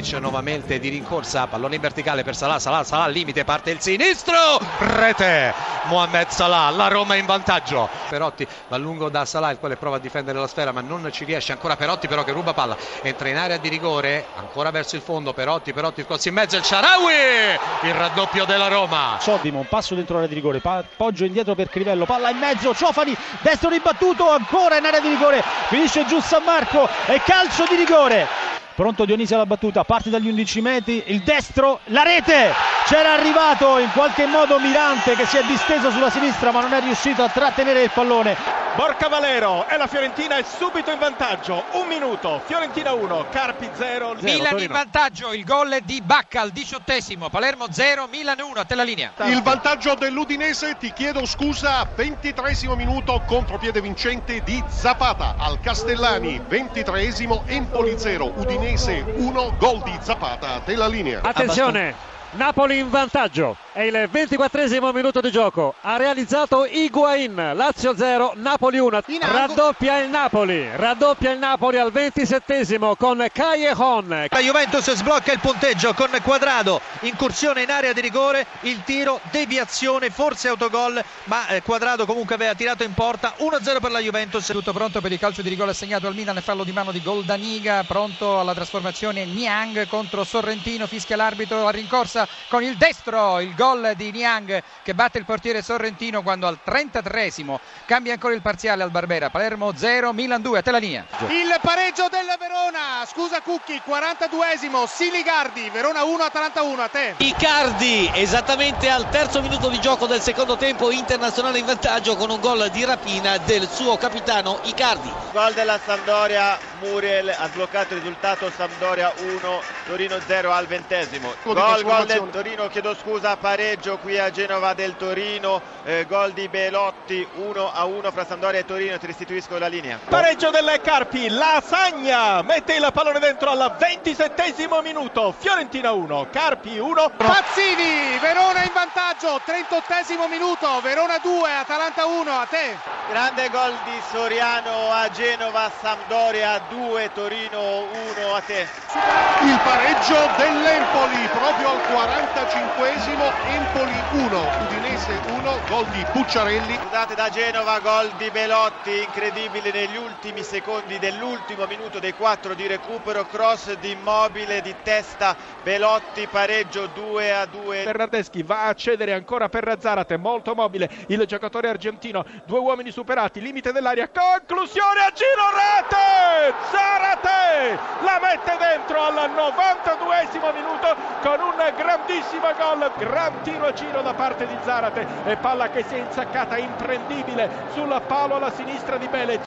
Handanovic nuovamente di rincorsa, pallone in verticale per Salah, Salah, Salah al limite, parte il sinistro, rete Mohamed Salah, la Roma in vantaggio. Perotti va lungo da Salah il quale prova a difendere la sfera ma non ci riesce ancora Perotti però che ruba palla, entra in area di rigore, ancora verso il fondo Perotti, Perotti il in mezzo il Sharawi, il raddoppio della Roma. Soddimo, un passo dentro l'area di rigore, poggio indietro per Crivello, palla in mezzo, Ciofani, destro ribattuto, ancora in area di rigore, finisce giù San Marco e calcio di rigore. Pronto Dionisi alla battuta, parte dagli 11 metri, il destro, la rete! C'era arrivato in qualche modo Mirante che si è disteso sulla sinistra ma non è riuscito a trattenere il pallone. Borca Valero e la Fiorentina è subito in vantaggio. Un minuto, Fiorentina 1, Carpi 0. Milan in vantaggio, il gol di Bacca al diciottesimo, Palermo 0, Milan 1, a te la linea. Il vantaggio dell'Udinese, ti chiedo scusa, 23 minuto, contropiede vincente di Zapata al Castellani, 23 Empoli 0, Udinese 1, gol di Zapata, a te la linea. Attenzione! Napoli in vantaggio. È il 24 minuto di gioco. Ha realizzato Higuain. Lazio 0, Napoli 1. Raddoppia il Napoli. Raddoppia il Napoli al 27 con Callejon. La Juventus sblocca il punteggio con Quadrado. Incursione in area di rigore. Il tiro, deviazione, forse autogol. Ma eh, Quadrado comunque aveva tirato in porta. 1-0 per la Juventus. Tutto pronto per il calcio di rigore assegnato al Milan. Fallo di mano di Goldaniga. Pronto alla trasformazione Niang contro Sorrentino. Fischia l'arbitro a rincorsa Monza con il destro, il gol di Niang che batte il portiere Sorrentino quando al 33esimo cambia ancora il parziale al Barbera. Palermo 0, Milan 2, a te la linea. Il pareggio del Verona, scusa Cucchi, 42esimo, Siligardi, Verona 1, Atalanta 1, a te. Icardi, esattamente al terzo minuto di gioco del secondo tempo, internazionale in vantaggio con un gol di rapina del suo capitano Icardi. Gol della Sampdoria, Muriel ha sbloccato il risultato Sampdoria 1, Torino 0 al ventesimo. Gol, gol del Torino, chiedo scusa, pareggio qui a Genova del Torino, eh, gol di Belotti 1 a 1 fra Sampdoria e Torino, ti restituisco la linea. Pareggio delle Carpi, Lasagna mette il pallone dentro al 27 minuto, Fiorentina 1, Carpi 1. Pazzini, Verona in vantaggio, 38 minuto, Verona 2, Atalanta 1, a te. Grande gol di Soriano a Genova, Sampdoria 2, Torino 1, a te. Il pareggio dell'Empoli proprio al 45esimo Empoli 1, Udinese 1, gol di Pucciarelli. Scusate da Genova, gol di Belotti, incredibile negli ultimi secondi dell'ultimo minuto dei 4 di recupero, cross di immobile di testa, Belotti pareggio 2 a 2. Bernardeschi va a cedere ancora per Zarate, molto mobile il giocatore argentino, due uomini superati, limite dell'aria, conclusione a giro rete! Zarate mette dentro al 92esimo minuto con un grandissimo gol, gran tiro a giro da parte di Zarate e palla che si è insaccata imprendibile sul palo alla sinistra di Bele.